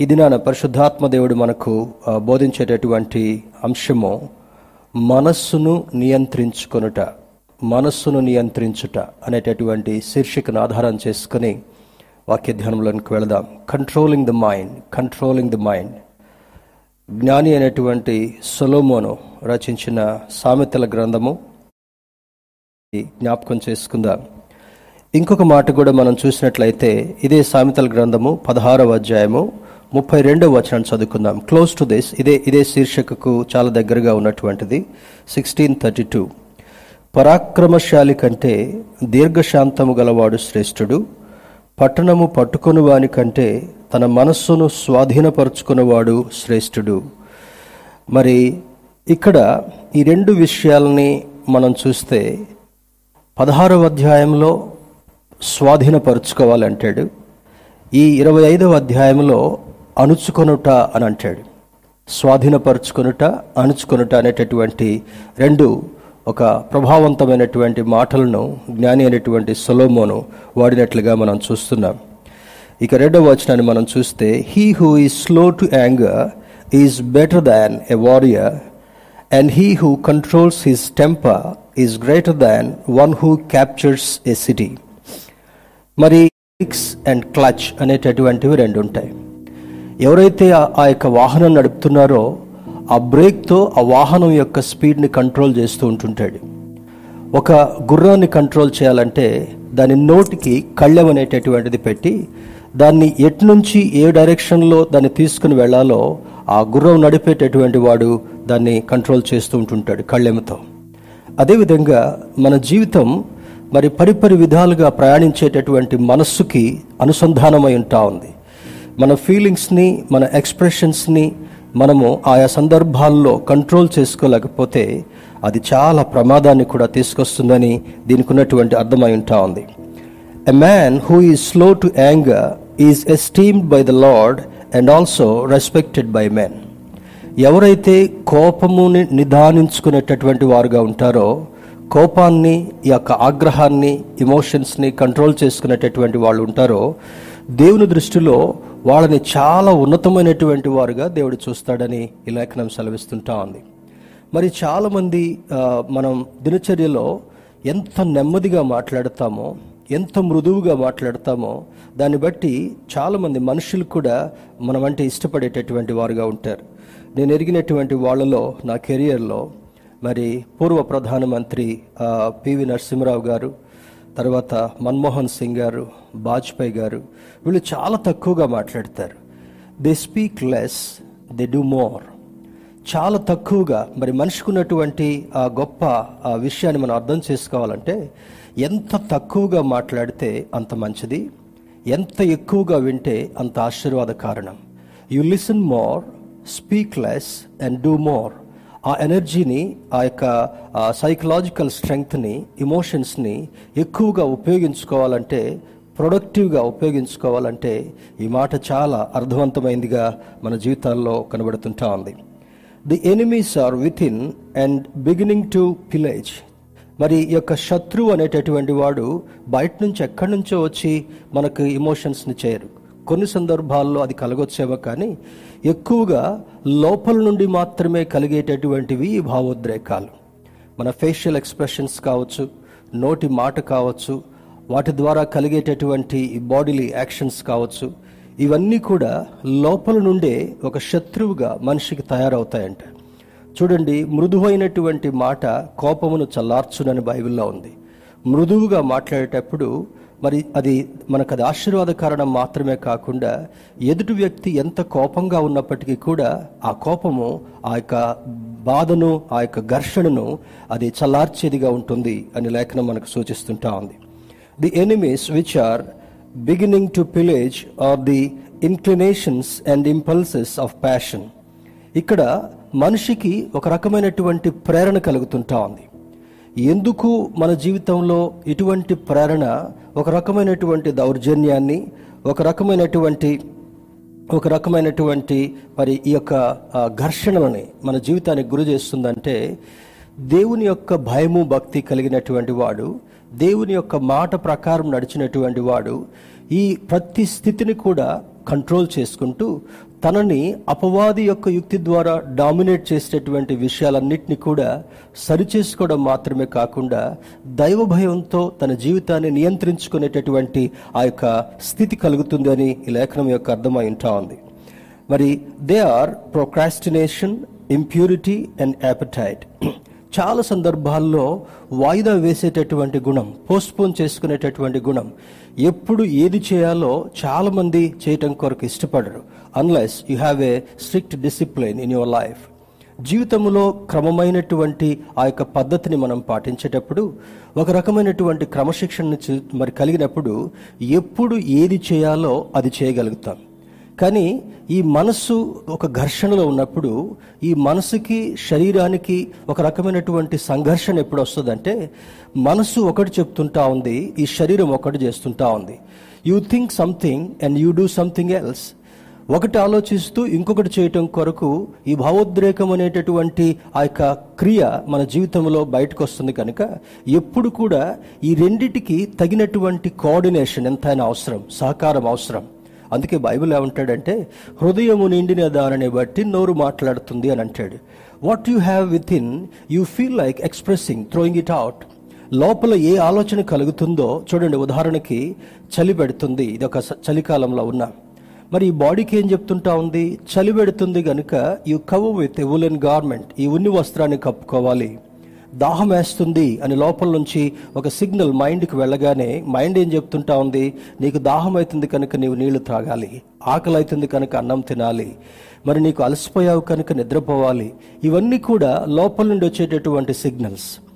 ఇది నా పరిశుద్ధాత్మ దేవుడు మనకు బోధించేటటువంటి అంశము మనస్సును నియంత్రించుకొనుట మనస్సును నియంత్రించుట అనేటటువంటి శీర్షికను ఆధారం చేసుకుని వాక్య ధ్యానంలోనికి వెళదాం. Controlling the mind controlling the mind జ్ఞాని అయినటువంటి సొలోమోను రచించిన సామెతల గ్రంథము జ్ఞాపకం చేసుకుందాం. ఇంకొక మాట కూడా మనం చూసినట్లయితే ఇదే సామెతల గ్రంథము పదహారవ అధ్యాయము ముప్పై రెండవ వచనం చదువుకుందాం. క్లోజ్ టు దిస్ ఇదే ఇదే శీర్షికకు చాలా దగ్గరగా ఉన్నటువంటిది. సిక్స్టీన్ థర్టీ టూ పరాక్రమశాలి కంటే దీర్ఘశాంతము గలవాడు శ్రేష్ఠుడు. పట్టణము పట్టుకుని వాని కంటే తన మనస్సును స్వాధీనపరుచుకున్నవాడు శ్రేష్ఠుడు. మరి ఇక్కడ ఈ రెండు విషయాలని మనం చూస్తే పదహారవ అధ్యాయంలో స్వాధీనపరుచుకోవాలంటాడు. ఈ ఇరవై ఐదవ అధ్యాయంలో అణుచుకొనుట అని అంటాడు. స్వాధీనపరుచుకొనుట అణుచుకొనుట అనేటటువంటి రెండు ఒక ప్రభావవంతమైనటువంటి మాటలను జ్ఞాని అయినటువంటి సొలోమోను వాడినట్లుగా మనం చూస్తున్నాం. ఇక రెండవ వచనాన్ని మనం చూస్తే he who is slow to anger is better than a warrior and he who controls his temper is greater than one who captures a city మరి బ్రేక్స్ అండ్ క్లచ్ అనేటటువంటివి రెండు ఉంటాయి. ఎవరైతే ఆ- యొక్క వాహనం నడుపుతున్నారో ఆ బ్రేక్తో ఆ వాహనం యొక్క స్పీడ్ని కంట్రోల్ చేస్తూ ఉంటుంటాడు. ఒక గుర్రాన్ని కంట్రోల్ చేయాలంటే దాని నోటికి కళ్ళెం అనేటటువంటిది పెట్టి దాన్ని ఎటు నుంచి ఏ డైరెక్షన్లో దాన్ని తీసుకుని వెళ్ళాలో ఆ గుర్రం నడిపేటటువంటి వాడు దాన్ని కంట్రోల్ చేస్తూ ఉంటుంటాడు కళ్ళెమతో. అదేవిధంగా మన జీవితం మరి పరిపరి విధాలుగా ప్రయాణించేటటువంటి మనస్సుకి అనుసంధానమై ఉంటా ఉంది. మన ఫీలింగ్స్ని మన ఎక్స్ప్రెషన్స్ని మనము ఆయా సందర్భాల్లో కంట్రోల్ చేసుకోలేకపోతే అది చాలా ప్రమాదాన్ని కూడా తీసుకొస్తుందని దీనికి ఉన్నటువంటి అర్థమై ఉంటా ఉంది. A man who is slow to anger is esteemed by the lord and also respected by man ఎవరైతే కోపముని నిదానించుకునేటటువంటి వారుగా ఉంటారో కోపాన్ని ఈ యొక్క ఆగ్రహాన్ని ఇమోషన్స్ని కంట్రోల్ చేసుకునేటటువంటి వాళ్ళు ఉంటారో దేవుని దృష్టిలో వాళ్ళని చాలా ఉన్నతమైనటువంటి వారుగా దేవుడు చూస్తాడని ఈ లేఖనం సెలవిస్తుంటా ఉంది. మరి చాలామంది మనం దినచర్యలో ఎంత నెమ్మదిగా మాట్లాడతామో ఎంత మృదువుగా మాట్లాడతామో దాన్ని బట్టి చాలామంది మనుషులు కూడా మనం అంటే ఇష్టపడేటటువంటి వారుగా ఉంటారు. నేను ఎరిగినటువంటి వాళ్ళలో నా కెరియర్లో మరి పూర్వ ప్రధానమంత్రి పివి నరసింహరావు గారు తర్వాత మన్మోహన్ సింగ్ గారు వాజ్పేయి గారు వీళ్ళు చాలా తక్కువగా మాట్లాడతారు. They speak less they do more చాలా తక్కువగా మరి మనిషికి ఉన్నటువంటి ఆ గొప్ప ఆ విషయాన్ని మనం అర్థం చేసుకోవాలంటే ఎంత తక్కువగా మాట్లాడితే అంత మంచిది ఎంత ఎక్కువగా వింటే అంత ఆశీర్వాద కారణం. You listen more speak less and do more ఆ ఎనర్జీని ఆ యొక్క సైకలాజికల్ స్ట్రెంగ్త్ని ఇమోషన్స్ని ఎక్కువగా ఉపయోగించుకోవాలంటే ప్రొడక్టివ్గా ఉపయోగించుకోవాలంటే ఈ మాట చాలా అర్థవంతమైందిగా మన జీవితాల్లో కనబడుతుంటా ఉంది. The enemies are within and beginning to pillage మరి ఈ యొక్క శత్రువు అనేటటువంటి వాడు బయట నుంచి ఎక్కడి నుంచో వచ్చి మనకు ఇమోషన్స్ని చేయరు కొన్ని సందర్భాల్లో అది కలగొచ్చేవో కానీ ఎక్కువగా లోపల నుండి మాత్రమే కలిగేటటువంటివి ఈ భావోద్రేకాలు. మన ఫేషియల్ ఎక్స్ప్రెషన్స్ కావచ్చు నోటి మాట కావచ్చు వాటి ద్వారా కలిగేటటువంటి బాడీలీ యాక్షన్స్ కావచ్చు ఇవన్నీ కూడా లోపల నుండే ఒక శత్రువుగా మనిషికి తయారవుతాయంట. చూడండి మృదువైనటువంటి మాట కోపమును చల్లార్చునని బైబిల్లో ఉంది. మృదువుగా మాట్లాడేటప్పుడు మరి అది మనకు అది ఆశీర్వాద కారణం మాత్రమే కాకుండా ఎదుటి వ్యక్తి ఎంత కోపంగా ఉన్నప్పటికీ కూడా ఆ కోపము ఆ యొక్క బాధను ఆ యొక్క ఘర్షణను అది చల్లార్చేదిగా ఉంటుంది అని లేఖనం మనకు సూచిస్తుంటా ఉంది. The enemies which are beginning to pillage are the inclinations and impulses of passion ఇక్కడ మనిషికి ఒక రకమైనటువంటి ప్రేరణ కలుగుతుంటా ఉంది. ఎందుకు మన జీవితంలో ఇటువంటి ప్రేరణ ఒక రకమైనటువంటి దౌర్జన్యాన్ని ఒక రకమైనటువంటి ఒక రకమైనటువంటి మరి ఈ యొక్క ఘర్షణలని మన జీవితానికి గురి చేస్తుందంటే దేవుని యొక్క భయము భక్తి కలిగినటువంటి వాడు దేవుని యొక్క మాట ప్రకారం నడిచినటువంటి వాడు ఈ ప్రతి స్థితిని కూడా కంట్రోల్ చేసుకుంటూ తనని అపవాది యొక్క యుక్తి ద్వారా డామినేట్ చేసేటటువంటి విషయాలన్నింటినీ కూడా సరిచేసుకోవడం మాత్రమే కాకుండా దైవ భయంతో తన జీవితాన్ని నియంత్రించుకునేటటువంటి ఆ యొక్క స్థితి కలుగుతుందని ఈ లేఖనం యొక్క అర్థమై ఉంటా ఉంది. మరి they are procrastination impurity and appetite చాలా సందర్భాల్లో వాయిదా వేసేటటువంటి గుణం పోస్ట్పోన్ చేసుకునేటటువంటి గుణం ఎప్పుడు ఏది చేయాలో చాలామంది చేయటం కొరకు ఇష్టపడరు. Unless you have a strict discipline in your life జీవితంలో క్రమమైనటువంటి ఆ యొక్క పద్ధతిని మనం పాటించేటప్పుడు ఒక రకమైనటువంటి క్రమశిక్షణ మరి కలిగినప్పుడు ఎప్పుడు ఏది చేయాలో అది చేయగలుగుతాం. కానీ ఈ మనస్సు ఒక ఘర్షణలో ఉన్నప్పుడు ఈ మనసుకి శరీరానికి ఒక రకమైనటువంటి సంఘర్షణ ఎప్పుడు వస్తుందంటే మనసు ఒకటి చెప్తుంటా ఉంది ఈ శరీరం ఒకటి చేస్తుంటా ఉంది. You think something and you do something else ఒకటి ఆలోచిస్తూ ఇంకొకటి చేయటం కొరకు ఈ భావోద్రేకం అనేటటువంటి ఆ యొక్క క్రియ మన జీవితంలో బయటకు వస్తుంది కనుక ఎప్పుడు కూడా ఈ రెండిటికి తగినటువంటి కోఆర్డినేషన్ ఎంతైనా అవసరం సహకారం అవసరం. అందుకే బైబిల్ ఏమంటాడంటే హృదయము నిండిన దానిని బట్టి నోరు మాట్లాడుతుంది అని అంటాడు. What you have within you feel like expressing throwing it out లోపల ఏ ఆలోచన కలుగుతుందో చూడండి ఉదాహరణకి చలి పెడుతుంది. ఇది ఒక చలికాలంలో ఉన్న మరి ఈ బాడీకి ఏం చెప్తుంటా ఉంది? చలి పెడుతుంది కనుక you cover with a garment ఈ ఉన్ని వస్త్రాన్ని కప్పుకోవాలి. దాహం వేస్తుంది అని లోపల నుంచి ఒక సిగ్నల్ మైండ్కి వెళ్ళగానే మైండ్ ఏం చెప్తుంటా ఉంది? నీకు దాహం అవుతుంది కనుక నీవు నీళ్ళు త్రాగాలి. ఆకలి అవుతుంది కనుక అన్నం తినాలి. మరి నీకు అలసిపోయావు కనుక నిద్రపోవాలి. ఇవన్నీ కూడా లోపల నుండి వచ్చేటటువంటి సిగ్నల్స్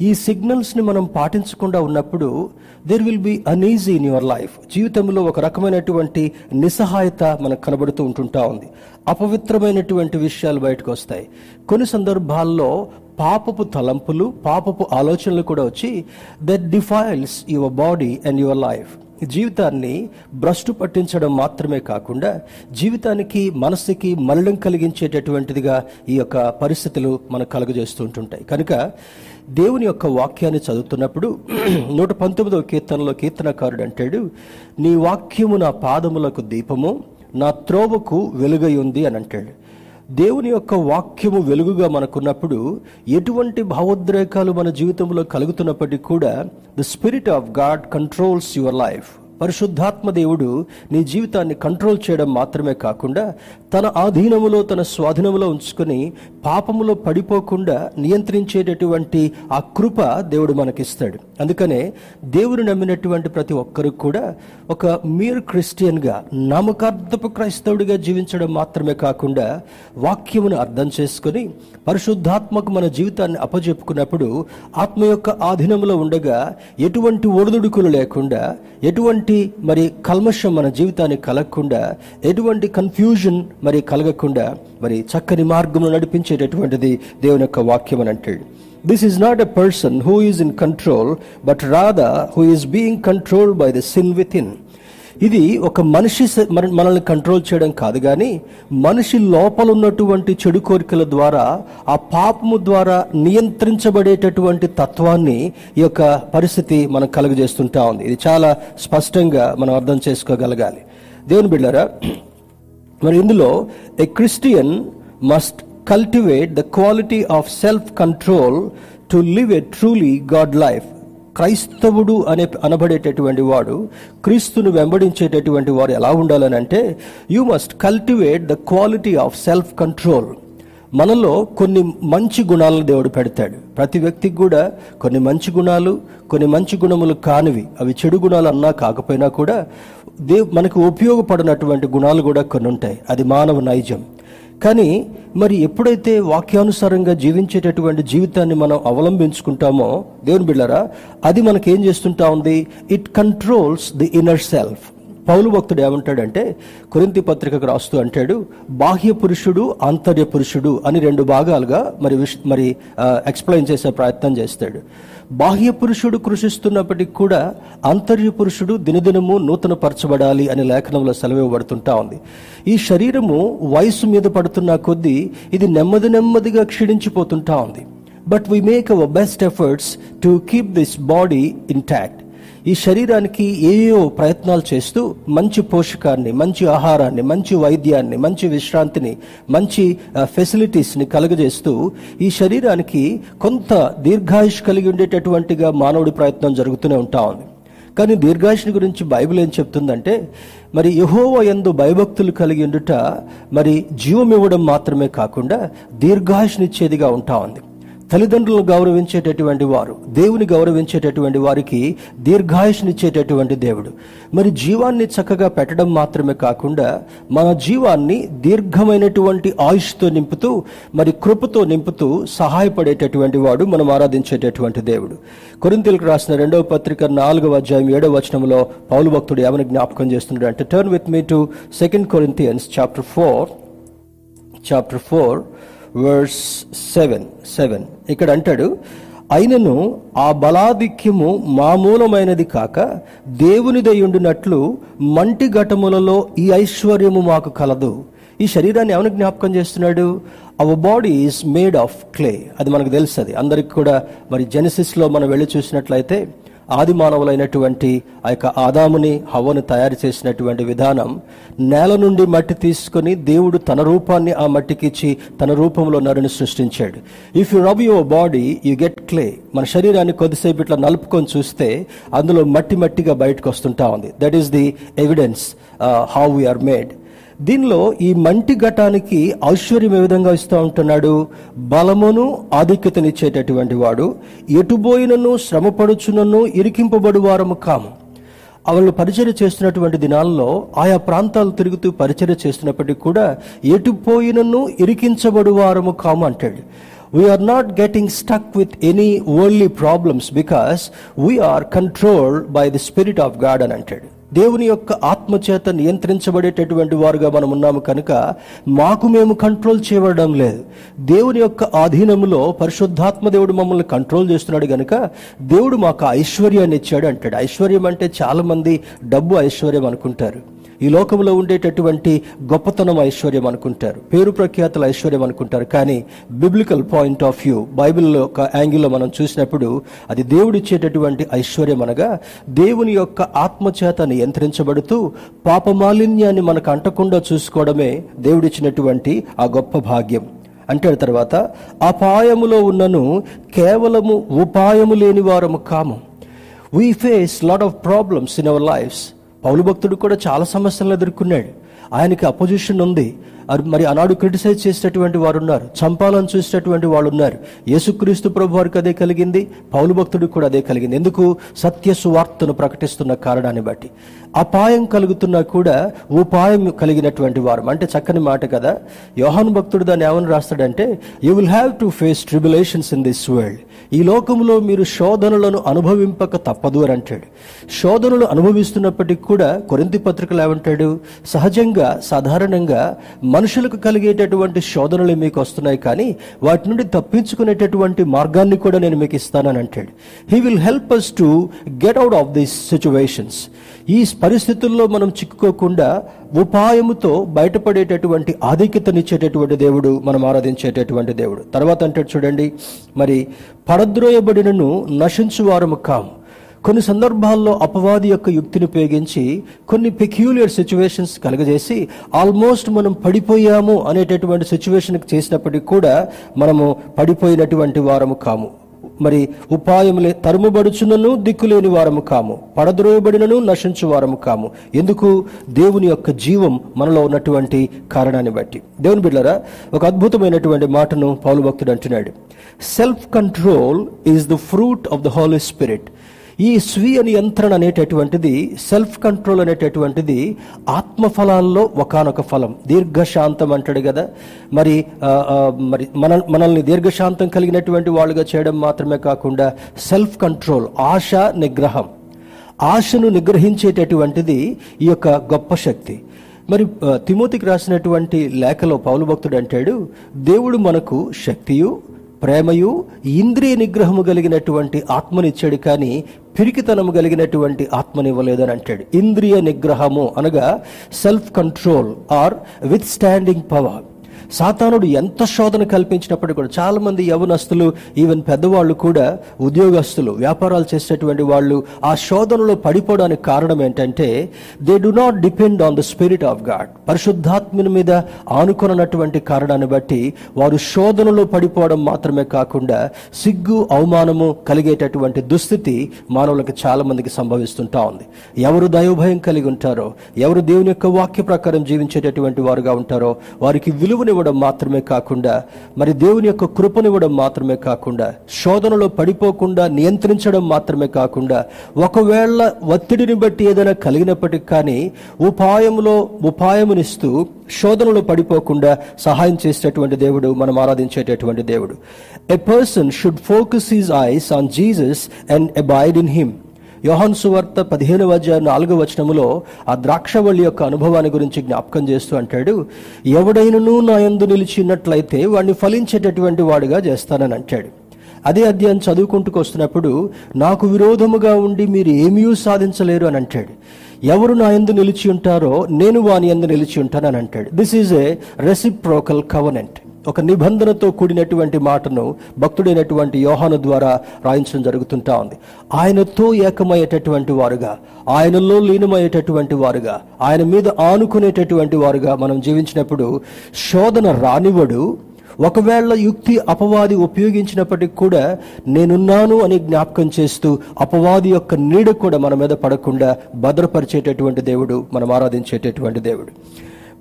ఈ సిగ్నల్స్ని మనం పాటించకుండా ఉన్నప్పుడు there will be uneasy in your life జీవితంలో ఒక రకమైనటువంటి నిస్సహాయత మనకు కనబడుతూ ఉంటుంటా ఉంది. అపవిత్రమైనటువంటి విషయాలు బయటకు వస్తాయి. కొన్ని సందర్భాల్లో పాపపు తలంపులు పాపపు ఆలోచనలు కూడా వచ్చి that defiles your body and your life జీవితాన్ని భ్రష్టు పట్టించడం మాత్రమే కాకుండా జీవితానికి మనస్సుకి మరణం కలిగించేటటువంటిదిగా ఈ యొక్క పరిస్థితులు మనకు కలుగజేస్తూ ఉంటుంటాయి. కనుక దేవుని యొక్క వాక్యాన్ని చదువుతున్నప్పుడు నూట పంతొమ్మిదవ కీర్తనలో కీర్తనకారుడు అంటాడు నీ వాక్యము నా పాదములకు దీపము నా త్రోవకు వెలుగై ఉంది అని అంటాడు. దేవుని యొక్క వాక్యము వెలుగుగా మనకున్నప్పుడు ఎటువంటి భావోద్రేకాలు మన జీవితంలో కలుగుతున్నప్పటికీ కూడా the spirit of God controls your life పరిశుద్ధాత్మ దేవుడు నీ జీవితాన్ని కంట్రోల్ చేయడం మాత్రమే కాకుండా తన ఆధీనములో తన స్వాధీనములో ఉంచుకొని పాపములో పడిపోకుండా నియంత్రించేటటువంటి ఆ కృప దేవుడు మనకిస్తాడు. అందుకనే దేవుడు నమ్మినటువంటి ప్రతి ఒక్కరు కూడా ఒక మీరు క్రిస్టియన్గా నామకార్థపు క్రైస్తవుడిగా జీవించడం మాత్రమే కాకుండా వాక్యమును అర్థం చేసుకొని పరిశుద్ధాత్మకు మన జీవితాన్ని అప్పజెప్పుకున్నప్పుడు ఆత్మ యొక్క ఆధీనంలో ఉండగా ఎటువంటి ఒడిదుడుకులు లేకుండా ఎటువంటి ఎటువంటి మరి కల్మషం మన జీవితాన్ని కలగకుండా ఎటువంటి కన్ఫ్యూజన్ మరి కలగకుండా మరి చక్కని మార్గంలో నడిపించేటటువంటిది దేవుని యొక్క వాక్యం అని అంటాడు. This is not a person who is in control but rather who is being controlled by the sin within ఇది ఒక మనిషి మనల్ని కంట్రోల్ చేయడం కాదు కానీ మనిషి లోపల ఉన్నటువంటి చెడు కోరికల ద్వారా ఆ పాపము ద్వారా నియంత్రించబడేటటువంటి తత్వాన్ని ఈ యొక్క పరిస్థితి మనం కలుగజేస్తుంటా ఉంది. ఇది చాలా స్పష్టంగా మనం అర్థం చేసుకోగలగాలి. దేవుని బిళ్ళరా మరి ఇందులో a Christian must cultivate the quality of self control to live a truly God life క్రైస్తవుడు అనే అనబడేటటువంటి వాడు క్రీస్తును వెంబడించేటటువంటి వాడు ఎలా ఉండాలని అంటే you must cultivate the quality of self control మనలో కొన్ని మంచి గుణాలను దేవుడు పెడతాడు. ప్రతి వ్యక్తికి కూడా కొన్ని మంచి గుణాలు కొన్ని మంచి గుణములు కానివి. అవి చెడు గుణాలు అన్నా కాకపోయినా కూడా దేవ్ మనకు ఉపయోగపడినటువంటి గుణాలు కూడా కొన్ని ఉంటాయి అది మానవ నైజం. కానీ మరి ఎప్పుడైతే వాక్యానుసారంగా జీవించేటటువంటి జీవితాన్ని మనం అవలంబించుకుంటామో దేవుని బిళ్ళరా అది మనకేం చేస్తుంటా ఉంది? It controls the inner self పౌలు భక్తుడు ఏమంటాడంటే కురింతి పత్రికకు రాస్తూ అంటాడు బాహ్య పురుషుడు ఆంతర్య పురుషుడు అని రెండు భాగాలుగా మరి మరి ఎక్స్ప్లెయిన్ చేసే ప్రయత్నం చేస్తాడు. బాహ్య పురుషుడు కృషిస్తున్నప్పటికీ కూడా ఆంతర్య పురుషుడు దినదినము నూతన పరచబడాలి అనే లేఖనంలో సెలవివ్వబడుతుంటా ఉంది. ఈ శరీరము వయసు మీద పడుతున్న కొద్దీ ఇది నెమ్మది నెమ్మదిగా క్షీణించిపోతుంటా ఉంది. But we make our best efforts to keep this body intact ఈ శరీరానికి ఏయో ప్రయత్నాలు చేస్తూ మంచి పోషకాన్ని మంచి ఆహారాన్ని మంచి వైద్యాన్ని మంచి విశ్రాంతిని మంచి ఫెసిలిటీస్ని కలుగజేస్తూ ఈ శరీరానికి కొంత దీర్ఘాయుష్ కలిగి ఉండేటటువంటిగా మానవుడి ప్రయత్నం జరుగుతూనే ఉంటా ఉంది. కానీ దీర్ఘాయుషుని గురించి బైబిల్ ఏం చెప్తుందంటే మరి యహోవ ఎందు భయభక్తులు కలిగి ఉండుట మరి జీవం ఇవ్వడం మాత్రమే కాకుండా దీర్ఘాయుషునిచ్చేదిగా ఉంటా ఉంది. తల్లిదండ్రులను గౌరవించేటటువంటి వారు దేవుని గౌరవించేటటువంటి వారికి దీర్ఘాయుషునిచ్చేటటువంటి దేవుడు. మరి జీవాన్ని చక్కగా పెట్టడం మాత్రమే కాకుండా మన జీవాన్ని దీర్ఘమైనటువంటి ఆయుష్తో నింపుతూ మరి కృపతో నింపుతూ సహాయపడేటటువంటి వాడు మనం ఆరాధించేటటువంటి దేవుడు. కొరింతలకు రాసిన రెండవ పత్రిక నాలుగవ అధ్యాయం ఏడవ వచనంలో పౌలు భక్తుడు ఏమని జ్ఞాపకం చేస్తున్నాడు అంటే turn with me to second Corinthians chapter four chapter four verse seven seven ఇక్కడ అంటాడు అయినను ఆ బలాధిక్యము మామూలమైనది కాక దేవునిదయుండునట్లు మంటి ఘటములలో ఈ ఐశ్వర్యము మాకు కలదు. ఈ శరీరాన్ని ఎవరు జ్ఞాపకం చేస్తున్నాడు? Our body is made of clay అది మనకు తెలుసు అది. అందరికి కూడా మరి జెనసిస్లో మనం వెళ్ళి చూసినట్లయితే ఆది మానవులైనటువంటి ఆ యొక్క ఆదాముని హవ్వను తయారు చేసినటువంటి విధానం నేల నుండి మట్టి తీసుకొని దేవుడు తన రూపాన్ని ఆ మట్టికి ఇచ్చి తన రూపంలో నరుని సృష్టించాడు. If you rub your body you get clay మన శరీరాన్ని కొద్దిసేపు ఇట్లా నలుపుకొని చూస్తే అందులో మట్టి మట్టిగా బయటకు వస్తుంటా ఉంది. That is the evidence how we're made దీనిలో ఈ మంటి ఘటానికి ఐశ్వర్యం ఏ విధంగా ఇస్తూ ఉంటున్నాడు? బలమును ఆధిక్యతనిచ్చేటటువంటి వాడు ఎటుబోయినను శ్రమపడుచునను ఇరికింపబడు వారము కాము. వాళ్ళు పరిచర్య చేస్తున్నటువంటి దినాల్లో ఆయా ప్రాంతాలు తిరుగుతూ పరిచర్య చేస్తున్నప్పటికీ కూడా ఎటుపోయినను ఇరికించబడు వారము కాము అంటాడు. We're not getting stuck with any only problems because we're controlled by the spirit of God అని అంటాడు. దేవుని యొక్క ఆత్మచేత నియంత్రించబడేటటువంటి వారుగా మనం ఉన్నాము కనుక మాకు మేము కంట్రోల్ చేయబడడం లేదు. దేవుని యొక్క ఆధీనంలో పరిశుద్ధాత్మ దేవుడు మమ్మల్ని కంట్రోల్ చేస్తున్నాడు కనుక దేవుడు మాకు ఐశ్వర్యాన్ని ఇచ్చాడు అంటాడు. ఐశ్వర్యం అంటే చాలామంది డబ్బు ఐశ్వర్యం అనుకుంటారు. ఈ లోకంలో ఉండేటటువంటి గొప్పతనం ఐశ్వర్యం అనుకుంటారు. పేరు ప్రఖ్యాతుల ఐశ్వర్యం అనుకుంటారు. కానీ బిబ్లికల్ పాయింట్ ఆఫ్ వ్యూ బైబిల్లో ఒక యాంగిల్లో మనం చూసినప్పుడు అది దేవుడిచ్చేటటువంటి ఐశ్వర్యం అనగా దేవుని యొక్క ఆత్మచేత నియంత్రించబడుతూ పాపమాలిన్యాన్ని మనకు అంటకుండా చూసుకోవడమే దేవుడిచ్చినటువంటి ఆ గొప్ప భాగ్యం. అంటే తర్వాత అపాయములో ఉన్నను కేవలము ఉపాయము లేని వారము కాము. We face lot of problems in our lives పౌలు భక్తుడు కూడా చాలా సమస్యలను ఎదుర్కొన్నాడు. ఆయనకి అపోజిషన్ ఉంది. మరి ఆనాడు క్రిటిసైజ్ చేసేటటువంటి వారు ఉన్నారు చంపాలని చూసేటటువంటి వాళ్ళు ఉన్నారు యేసుక్రీస్తు ప్రభు వారికి అదే కలిగింది. పౌలు భక్తుడికి కూడా అదే కలిగింది. ఎందుకు? సత్య సువార్తను ప్రకటిస్తున్న కారణాన్ని బట్టి. అపాయం కలుగుతున్నా కూడా ఉపాయం కలిగినటువంటి వారు. అంటే చక్కని మాట కదా. యోహాను భక్తుడు దాన్ని ఏమని రాస్తాడంటే you will have to face tribulations in this world ఈ లోకంలో మీరు శోధనలను అనుభవింపక తప్పదు అని అంటాడు. శోధనలు అనుభవిస్తున్నప్పటికీ కూడా కొరింతి పత్రికలు ఏమంటాడు? సహజంగా సాధారణంగా మనుషులకు కలిగేటటువంటి శోధనలు మీకు వస్తున్నాయి కానీ వాటి నుండి తప్పించుకునేటటువంటి మార్గాన్ని కూడా నేను మీకు ఇస్తానని అంటాడు. He will help us to get out of these situations ఈ పరిస్థితుల్లో మనం చిక్కుకోకుండా ఉపాయముతో బయటపడేటటువంటి ఆధిక్యతనిచ్చేటటువంటి దేవుడు మనం ఆరాధించేటటువంటి దేవుడు. తర్వాత అంటాడు చూడండి మరి పడద్రోయబడినను నశించువారము కాము. కొన్ని సందర్భాల్లో అపవాది యొక్క యుక్తిని ఉపయోగించి కొన్ని పెక్యూలియర్ సిచ్యువేషన్స్ కలుగజేసి ఆల్మోస్ట్ మనం పడిపోయాము అనేటటువంటి సిచ్యువేషన్కి చేసినప్పటికీ కూడా మనము పడిపోయినటువంటి వారము కాము. మరి ఉపాయములే తరుముబడుచునను దిక్కులేని వారము కాము. పడద్రోయబడినను నశించు వారము కాము. ఎందుకు? దేవుని యొక్క జీవం మనలో ఉన్నటువంటి కారణాన్ని బట్టి. దేవుని బిడ్డరా ఒక అద్భుతమైనటువంటి మాటను పౌలు భక్తుడు అంటున్నాడు. Self control is the fruit of the holy spirit ఈ స్వీయ నియంత్రణ అనేటటువంటిది సెల్ఫ్ కంట్రోల్ అనేటటువంటిది ఆత్మఫలాల్లో ఒకనొక ఫలం. దీర్ఘశాంతం అంటాడు కదా. మరి మరి మన మనల్ని దీర్ఘశాంతం కలిగినటువంటి వాళ్ళుగా చేయడం మాత్రమే కాకుండా సెల్ఫ్ కంట్రోల్ ఆశ నిగ్రహం. ఆశను నిగ్రహించేటటువంటిది ఈ యొక్క గొప్ప శక్తి. మరి తిమోతికి రాసినటువంటి లేఖలో పౌలు భక్తుడు అంటాడు దేవుడు మనకు శక్తియు ప్రేమయు ఇంద్రియ నిగ్రహము కలిగినటువంటి ఆత్మనిచ్చాడు కానీ పిరికితనము కలిగినటువంటి ఆత్మనివ్వలేదని అంటాడు. ఇంద్రియ నిగ్రహము అనగా self control or withstanding power సాతానుడు ఎంత శోధన కల్పించినప్పటికీ కూడా చాలా మంది యవనస్తులు ఈవెన్ పెద్దవాళ్ళు కూడా ఉద్యోగస్తులు వ్యాపారాలు చేసేటువంటి వాళ్ళు ఆ శోధనలో పడిపోవడానికి కారణం ఏంటంటే they do not depend on the spirit of God పరిశుద్ధాత్మని మీద ఆనుకున్నటువంటి కారణాన్ని బట్టి వారు శోధనలో పడిపోవడం మాత్రమే కాకుండా సిగ్గు అవమానము కలిగేటటువంటి దుస్థితి మానవులకు చాలా మందికి సంభవిస్తుంటా ఉంది. ఎవరు దైవభయం కలిగి ఉంటారో ఎవరు దేవుని యొక్క వాక్య ప్రకారం జీవించేటటువంటి వారుగా ఉంటారో వారికి విలువని ఇవ్వడం మాత్రమే కాకుండా మరి దేవుని యొక్క కృపనివ్వడం మాత్రమే కాకుండా శోధనలో పడిపోకుండా నియంత్రించడం మాత్రమే కాకుండా ఒకవేళ ఒత్తిడిని బట్టి ఏదైనా కలిగినప్పటికీ కానీ ఉపాయములో ఉపాయమునిస్తూ శోధనలో పడిపోకుండా సహాయం చేసేటటువంటి దేవుడు మనం ఆరాధించేటటువంటి దేవుడు. A person should focus his eyes on Jesus and abide in him యోహాన్ సువార్త పదిహేనవ అధ్యాయం నాలుగో వచనములో ఆ ద్రాక్షవల్లి యొక్క అనుభవాన్ని గురించి జ్ఞాపకం చేస్తూ అంటాడు ఎవడైనను నా యందు నిలిచినట్లయితే వాడిని ఫలించేటటువంటి వాడుగా చేస్తానని అంటాడు. అదే అధ్యాయం చదువుకుంటూ వస్తున్నప్పుడు నాకు విరోధముగా ఉండి మీరు ఏమీ సాధించలేరు అని అంటాడు. ఎవరు నా ఎందు నిలిచి ఉంటారో నేను వాని ఎందు నిలిచి ఉంటానని అంటాడు. This is a reciprocal covenant ఒక నిబంధనతో కూడినటువంటి మాటను భక్తుడైనటువంటి యోహాను ద్వారా రాయించడం జరుగుతుంటా ఉంది. ఆయనతో ఏకమయ్యేటటువంటి వారుగా ఆయనలో లీనమయ్యేటటువంటి వారుగా ఆయన మీద ఆనుకునేటటువంటి వారుగా మనం జీవించినప్పుడు శోధన రానివడు ఒకవేళ యుక్తి అపవాది ఉపయోగించినప్పటికి కూడా నేనున్నాను అని జ్ఞాపకం చేస్తూ అపవాది యొక్క నీడ కూడా మన మీద పడకుండా భద్రపరిచేటటువంటి దేవుడు మనం ఆరాధించేటటువంటి దేవుడు.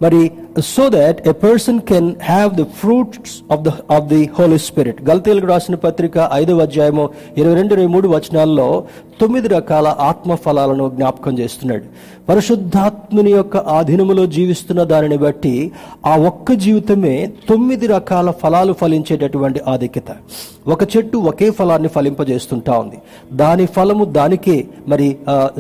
మరి so that a person can have the fruits of the of the holy spirit గల్తీలకు రాసిన పత్రిక ఐదవ అధ్యాయము ఇరవై రెండు ఇరవై మూడు వచనాల్లో తొమ్మిది రకాల ఆత్మ ఫలాలను జ్ఞాపకం చేస్తున్నాడు. పరిశుద్ధాత్ముని యొక్క ఆధీనములో జీవిస్తున్న దానిని బట్టి ఆ ఒక్క జీవితమే తొమ్మిది రకాల ఫలాలు ఫలించేటటువంటి ఆధిక్యత. ఒక చెట్టు ఒకే ఫలాన్ని ఫలింపజేస్తుంటా ఉంది. దాని ఫలము దానికే మరి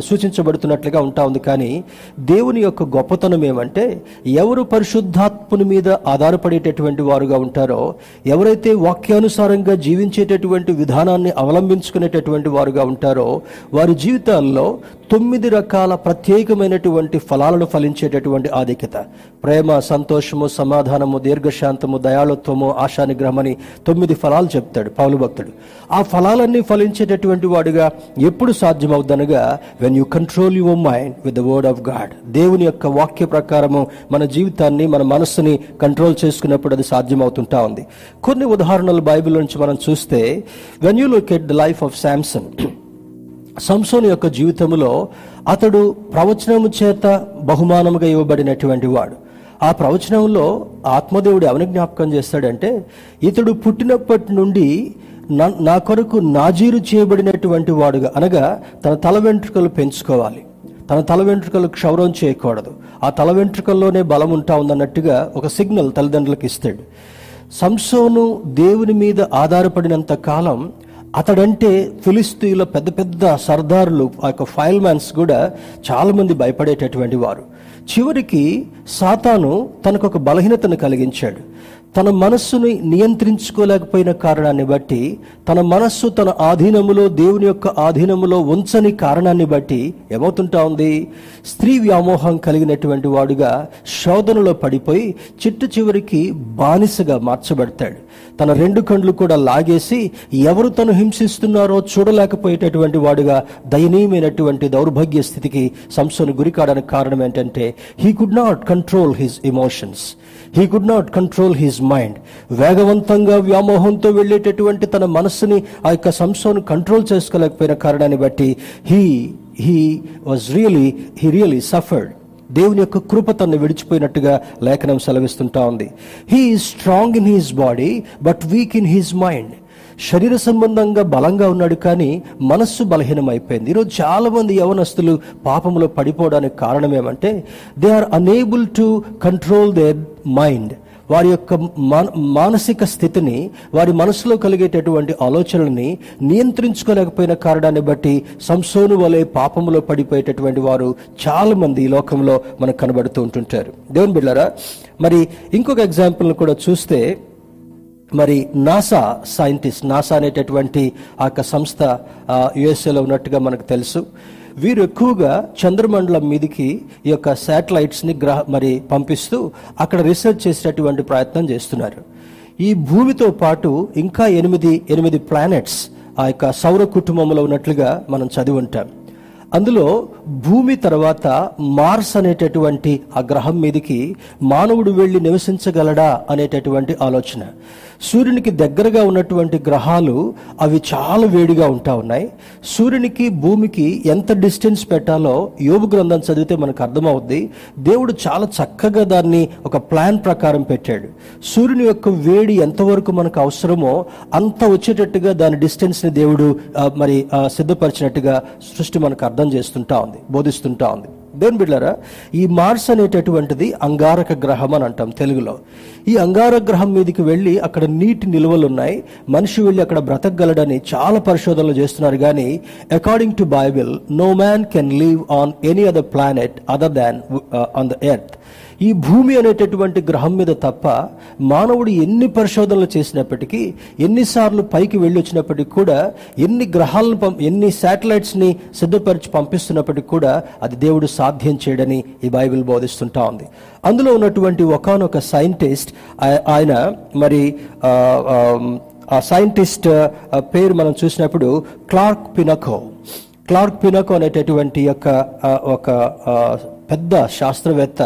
సూచించబడుతున్నట్లుగా ఉంటా ఉంది. కానీ దేవుని యొక్క గొప్పతనం ఏమంటే ఎవరు పరిశుద్ధాత్ముని మీద ఆధారపడేటటువంటి వారుగా ఉంటారో ఎవరైతే వాక్యానుసారంగా జీవించేటటువంటి విధానాన్ని అవలంబించుకునేటటువంటి వారుగా ఉంటారో వారి జీవితాల్లో తొమ్మిది రకాల ప్రత్యేకమైనటువంటి ఫలాలను ఫలించేటటువంటి ఆధిక్యత. ప్రేమ సంతోషము సమాధానము దీర్ఘశాంతము దయాళుత్వము ఆశానిగ్రహమని తొమ్మిది ఫలాలు చెప్తాడు పౌలు భక్తుడు. ఆ ఫలాలన్నీ ఫలించేటటువంటి వాడుగా ఎప్పుడు సాధ్యమవుద్దనగా when you control your mind with the word of God దేవుని యొక్క వాక్య ప్రకారము మన జీవితాన్ని మన మనస్సుని కంట్రోల్ చేసుకున్నప్పుడు అది సాధ్యమవుతుంటా ఉంది. కొన్ని ఉదాహరణలు బైబిల్ నుంచి మనం చూస్తే when you look at the life of Samson సంసోను యొక్క జీవితంలో అతడు ప్రవచనము చేత బహుమానముగా ఇవ్వబడినటువంటి వాడు. ఆ ప్రవచనంలో ఆత్మదేవుడు ఎవని జ్ఞాపకం చేస్తాడంటే ఇతడు పుట్టినప్పటి నుండి నా- నా కొరకు నాజీరు చేయబడినటువంటి వాడుగా అనగా తన తల వెంట్రుకలు పెంచుకోవాలి. తన తల వెంట్రుకలు క్షౌరం చేయకూడదు. ఆ తల వెంట్రుకల్లోనే బలం ఉంటా ఉందన్నట్టుగా ఒక సిగ్నల్ తల్లిదండ్రులకు ఇస్తాడు. సంసోను దేవుని మీద ఆధారపడినంత కాలం అతడంటే ఫిలిస్తీన్ల పెద్ద పెద్ద సర్దారులు ఆ యొక్క ఫైల్ మ్యాన్స్ కూడా చాలామంది భయపడేటటువంటి వారు. చివరికి సాతాను తనకు ఒక బలహీనతను కలిగించాడు. తన మనస్సుని నియంత్రించుకోలేకపోయిన కారణాన్ని బట్టి తన మనస్సు తన ఆధీనములో దేవుని యొక్క ఆధీనములో ఉంచని కారణాన్ని బట్టి ఏమవుతుంటా ఉంది? స్త్రీ వ్యామోహం కలిగినటువంటి వాడుగా శోధనలో పడిపోయి చిట్టు చివరికి బానిసగా మార్చబడతాడు. తన రెండు కండ్లు కూడా లాగేసి ఎవరు తను హింసిస్తున్నారో చూడలేకపోయేటటువంటి వాడుగా దయనీయమైనటువంటి దౌర్భాగ్య స్థితికి సంస్థను గురికాడానికి కారణం ఏంటంటే he could not control his emotions he could not control his mind వేగవంతంగా వ్యామోహంతో వెళ్ళేటటువంటి తన మనస్సుని ఆ యొక్క సంస్థను కంట్రోల్ చేసుకోలేకపోయిన కారణాన్ని బట్టి he he was really he really suffered దేవుని యొక్క కృప తను విడిచిపోయినట్టుగా లేఖనం సెలవిస్తుంటా ఉంది. He strong in his body but weak in his mind శరీర సంబంధంగా బలంగా ఉన్నాడు కానీ మనస్సు బలహీనమైపోయింది. ఈరోజు చాలా మంది యవనస్తులు పాపంలో పడిపోవడానికి కారణం ఏమంటే they are unable to control their mind వారి యొక్క మాన- మానసిక స్థితిని వారి మనసులో కలిగేటటువంటి ఆలోచనల్ని నియంత్రించుకోలేకపోయిన కారణాన్ని బట్టి సంసోను వలె పాపములో పడిపోయేటటువంటి వారు చాలా మంది ఈ లోకంలో మనకు కనబడుతూ ఉంటుంటారు. దేవుని బిళ్ళారా మరి ఇంకొక ఎగ్జాంపుల్ని కూడా చూస్తే మరి నాసా సైంటిస్ట్ నాసా అనేటటువంటి ఆ యొక్క సంస్థ యుఎస్ఏలో ఉన్నట్టుగా మనకు తెలుసు. వీరు ఎక్కువగా చంద్రమండలం మీదకి ఈ యొక్క శాటిలైట్స్ని గ్రహ మరి పంపిస్తూ అక్కడ రీసెర్చ్ చేసేటటువంటి ప్రయత్నం చేస్తున్నారు. ఈ భూమితో పాటు ఇంకా ఎనిమిది ఎనిమిది ప్లానెట్స్ ఆ యొక్క సౌర కుటుంబంలో ఉన్నట్లుగా మనం చదివి ఉంటాం. అందులో భూమి తర్వాత మార్స్ అనేటటువంటి ఆ గ్రహం మీదకి మానవుడు వెళ్ళి నివసించగలడా అనేటటువంటి ఆలోచన. సూర్యునికి దగ్గరగా ఉన్నటువంటి గ్రహాలు అవి చాలా వేడిగా ఉంటా ఉన్నాయి. సూర్యునికి భూమికి ఎంత డిస్టెన్స్ పెట్టాలో యోగు గ్రంథం చదివితే మనకు అర్థమవుద్ది. దేవుడు చాలా చక్కగా దాన్ని ఒక ప్లాన్ ప్రకారం పెట్టాడు. సూర్యుని యొక్క వేడి ఎంతవరకు మనకు అవసరమో అంత వచ్చేటట్టుగా దాని డిస్టెన్స్ని దేవుడు మరి సిద్ధపరిచినట్టుగా సృష్టి మనకు అర్థం చేస్తుంటా ఉంది బోధిస్తుంటా ఉంది. దేని బిడ్డారా ఈ మార్స్ అనేటటువంటిది అంగారక గ్రహం అని అంటాం తెలుగులో. ఈ అంగారక గ్రహం మీదకి వెళ్ళి అక్కడ నీటి నిల్వలు ఉన్నాయి మనిషి వెళ్ళి అక్కడ బ్రతకగలడని చాలా పరిశోధనలు చేస్తున్నారు. కానీ according to Bible no man can live on any other planet other than on the earth ఈ భూమి అనేటటువంటి గ్రహం మీద తప్ప మానవుడు ఎన్ని పరిశోధనలు చేసినప్పటికీ ఎన్నిసార్లు పైకి వెళ్ళి వచ్చినప్పటికీ కూడా ఎన్ని గ్రహాలను పం ఎన్ని శాటిలైట్స్ని సిద్ధపరిచి పంపిస్తున్నప్పటికీ కూడా అది దేవుడు సాధ్యం చేయడని ఈ బైబిల్ బోధిస్తుంటా ఉంది. అందులో ఉన్నటువంటి ఒకనొక సైంటిస్ట్ ఆయన మరి ఆ, సైంటిస్ట్ పేరు మనం చూసినప్పుడు క్లార్క్ పినకో. క్లార్క్ పినకో అనేటటువంటి యొక్క ఒక పెద్ద శాస్త్రవేత్త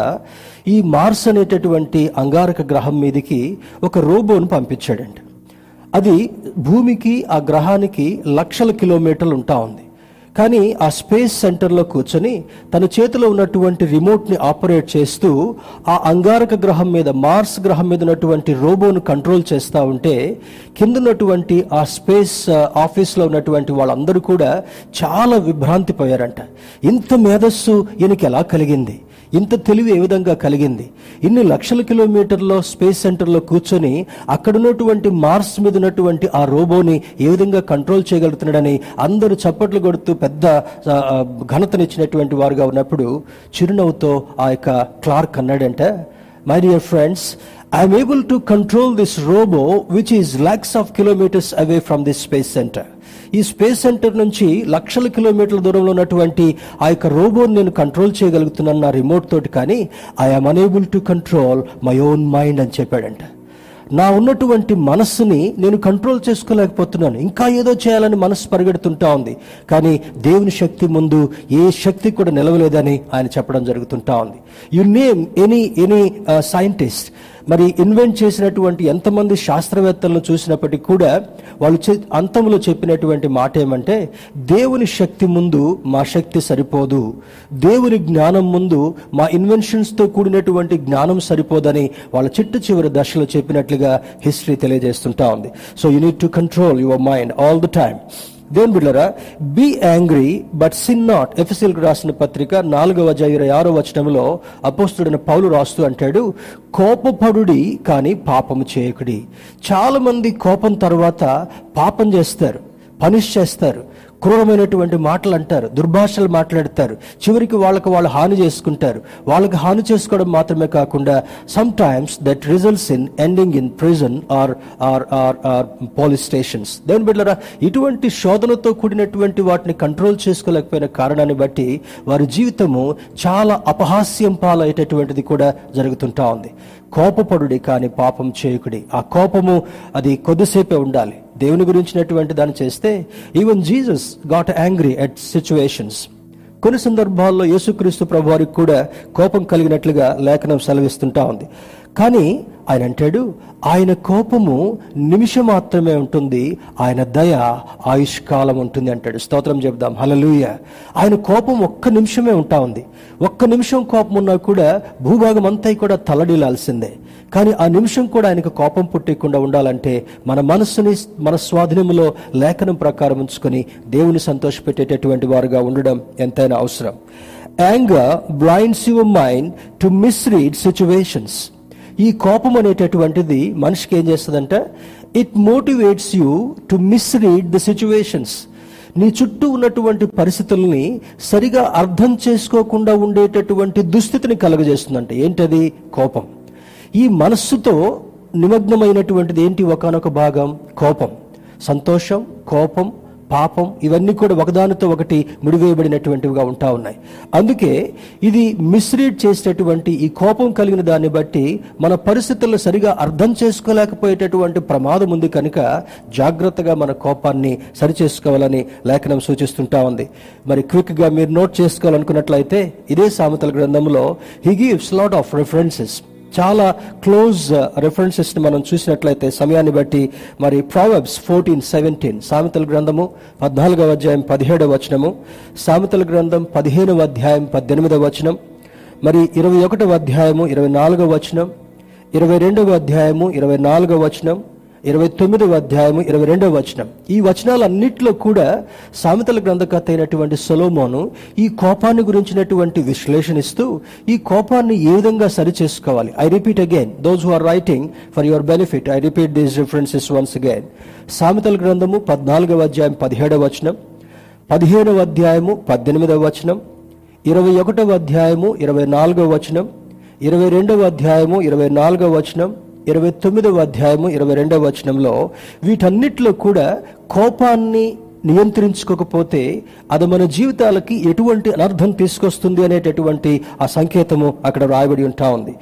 ఈ మార్స్ అనేటటువంటి అంగారక గ్రహం మీదకి ఒక రోబోను పంపించాడండి అది భూమికి ఆ గ్రహానికి లక్షల కిలోమీటర్లు ఉంటా ఉంది. కానీ ఆ స్పేస్ సెంటర్లో కూర్చొని తన చేతిలో ఉన్నటువంటి రిమోట్ని ఆపరేట్ చేస్తూ ఆ అంగారక గ్రహం మీద మార్స్ గ్రహం మీద ఉన్నటువంటి రోబోను కంట్రోల్ చేస్తూ ఉంటే కింద ఉన్నటువంటి ఆ స్పేస్ ఆఫీస్లో ఉన్నటువంటి వాళ్ళందరూ కూడా చాలా విభ్రాంతి పోయారంట ఇంత మేధస్సు ఈయనకి ఎలా కలిగింది? ఇంత తెలివి ఏ విధంగా కలిగింది? ఇన్ని లక్షల కిలోమీటర్లో స్పేస్ సెంటర్లో కూర్చొని అక్కడ ఉన్నటువంటి మార్స్ మీద ఉన్నటువంటి ఆ రోబోని ఏ విధంగా కంట్రోల్ చేయగలుగుతున్నాడని అందరూ చప్పట్లు కొడుతూ పెద్ద ఘనతనిచ్చినటువంటి వారుగా ఉన్నప్పుడు చిరునవ్వుతో ఆ యొక్క క్లార్క్ అన్నాడంట my dear friends I'm able to control this robot which is lakhs of kilometres away from this space centre ఈ స్పేస్ సెంటర్ నుంచి లక్షల కిలోమీటర్ల దూరంలో ఉన్నటువంటి ఆ యొక్క రోబోని నేను కంట్రోల్ చేయగలుగుతున్నాను నా రిమోట్ తోటి కానీ I'm unable to control my own mind అని చెప్పాడంట. నా ఉన్నటువంటి మనస్సుని నేను కంట్రోల్ చేసుకోలేకపోతున్నాను. ఇంకా ఏదో చేయాలని మనస్సు పరిగెడుతుంటా ఉంది. కానీ దేవుని శక్తి ముందు ఏ శక్తి కూడా నిలవలేదని ఆయన చెప్పడం జరుగుతుంటా ఉంది. You name any any scientist మరి ఇన్వెంట్ చేసినటువంటి ఎంతమంది శాస్త్రవేత్తలను చూసినప్పటికీ కూడా వాళ్ళు అంతంలో చెప్పినటువంటి మాట ఏమంటే దేవుని శక్తి ముందు మా శక్తి సరిపోదు. దేవుని జ్ఞానం ముందు మా ఇన్వెన్షన్స్తో కూడినటువంటి జ్ఞానం సరిపోదని వాళ్ళ చిట్ట చివరి దశలో చెప్పినట్లుగా హిస్టరీ తెలియజేస్తుంటా ఉంది. So you need to control your mind all the time దేవుని బిడ్డరా be angry but sin not FSL రాసిన పత్రిక నాలుగవ ఇరవై ఆరో వచనంలో అపోస్తుడైన పౌలు రాస్తూ అంటాడు కోపపడుడి కానీ పాపము చేయకుడి. చాలా మంది కోపం తర్వాత పాపం చేస్తారు పనిష్ చేస్తారు. క్రూరమైనటువంటి మాటలు అంటారు దుర్భాషలు మాట్లాడతారు. చివరికి వాళ్ళకి వాళ్ళు హాని చేసుకుంటారు. వాళ్ళకి హాని చేసుకోవడం మాత్రమే కాకుండా sometimes that results in ending in prison or or or or police stations దేని బిడ్డరా ఇటువంటి శోధనతో కూడినటువంటి వాటిని కంట్రోల్ చేసుకోలేకపోయిన కారణాన్ని బట్టి వారి జీవితము చాలా అపహాస్యం పాలయ్యేటటువంటిది కూడా జరుగుతుంటా ఉంది. కోపపడుడి కానీ పాపం చేయకుడి. ఆ కోపము అది కొద్దిసేపే ఉండాలి. దేవుని గురించినటువంటి దాన్ని చేస్తే even Jesus got angry at situations కొన్ని సందర్భాల్లో యేసుక్రీస్తు ప్రభు వారికి కూడా కోపం కలిగినట్లుగా లేఖనం సెలవిస్తుంటా ఉంది. కానీ ఆయన అంటాడు ఆయన కోపము నిమిషం మాత్రమే ఉంటుంది ఆయన దయ ఆయుష్కాలం ఉంటుంది అంటాడు. స్తోత్రం చెప్దాం హలలుయ ఆయన కోపం ఒక్క నిమిషమే ఉంటా ఉంది. ఒక్క నిమిషం కోపం ఉన్నా కూడా భూభాగం అంతా కూడా తలడిలాల్సిందే కానీ ఆ నిమిషం కూడా ఆయనకు కోపం పుట్టకుండా ఉండాలంటే మన మనస్సుని మన స్వాధీనంలో లేఖనం ప్రకారం ఉంచుకొని దేవుని సంతోషపెట్టేటటువంటి వారుగా ఉండడం ఎంతైనా అవసరం. Anger blinds your mind to misread situations ఈ కోపం అనేటటువంటిది మనిషికి ఏం చేస్తుందంటే it motivates you to misread the situations నీ చుట్టూ ఉన్నటువంటి పరిస్థితుల్ని సరిగా అర్థం చేసుకోకుండా ఉండేటటువంటి దుస్థితిని కలుగజేస్తుందంట. ఏంటది? కోపం. ఈ మనస్సుతో నిమగ్నమైనటువంటిది ఏంటి? ఒకనొక భాగం కోపం. సంతోషం కోపం పాపం ఇవన్నీ కూడా ఒకదానితో ఒకటి ముడివేయబడినటువంటివిగా ఉంటా ఉన్నాయి. అందుకే ఇది మిస్రీడ్ చేసేటటువంటి ఈ కోపం కలిగిన దాన్ని బట్టి మన పరిస్థితులను సరిగా అర్థం చేసుకోలేకపోయేటటువంటి ప్రమాదం ఉంది కనుక జాగ్రత్తగా మన కోపాన్ని సరిచేసుకోవాలని లేఖనం సూచిస్తుంటా ఉంది. మరి క్విక్గా మీరు నోట్ చేసుకోవాలనుకున్నట్లయితే ఇదే సామెతల గ్రంథంలో he gives lot of references చాలా క్లోజ్ uh, రెఫరెన్సెస్ని మనం చూసినట్లయితే సమయాన్ని బట్టి మరి ప్రావెబ్స్ ఫోర్టీన్ సెవెంటీన్ సామెతల గ్రంథము పద్నాలుగవ అధ్యాయం పదిహేడవ వచనము సామెతల గ్రంథం పదిహేనవ అధ్యాయం పద్దెనిమిదవ వచనం మరి ఇరవై ఒకటవ అధ్యాయము ఇరవై నాలుగవ వచనం ఇరవై రెండవ అధ్యాయము ఇరవై నాలుగవ వచనం ఇరవై తొమ్మిదవ అధ్యాయము ఇరవై రెండవ వచనం. ఈ వచనాలన్నింటిలో కూడా సామెతల గ్రంథకర్త అయినటువంటి సొలోమోను ఈ కోపాన్ని గురించినటువంటి విశ్లేషణిస్తూ ఈ కోపాన్ని ఏ విధంగా సరి చేసుకోవాలి I repeat again those who are writing for your benefit I repeat these references once again సామెతల గ్రంథము పద్నాలుగవ అధ్యాయం పదిహేడవ వచనం. పదిహేనవ అధ్యాయము పద్దెనిమిదవ వచనం. ఇరవై ఒకటవ అధ్యాయము ఇరవై నాలుగవ వచనం. ఇరవై రెండవ అధ్యాయము ఇరవై నాలుగవ వచనం. ఇరవై తొమ్మిదవ అధ్యాయము ఇరవై రెండవ వచనంలో వీటన్నిటిలో కూడా కోపాన్ని నియంత్రించుకోకపోతే అది మన జీవితాలకి ఎటువంటి అనర్థం తీసుకొస్తుంది అనేటటువంటి ఆ సంకేతము అక్కడ రాయబడి ఉంటా ఉంది.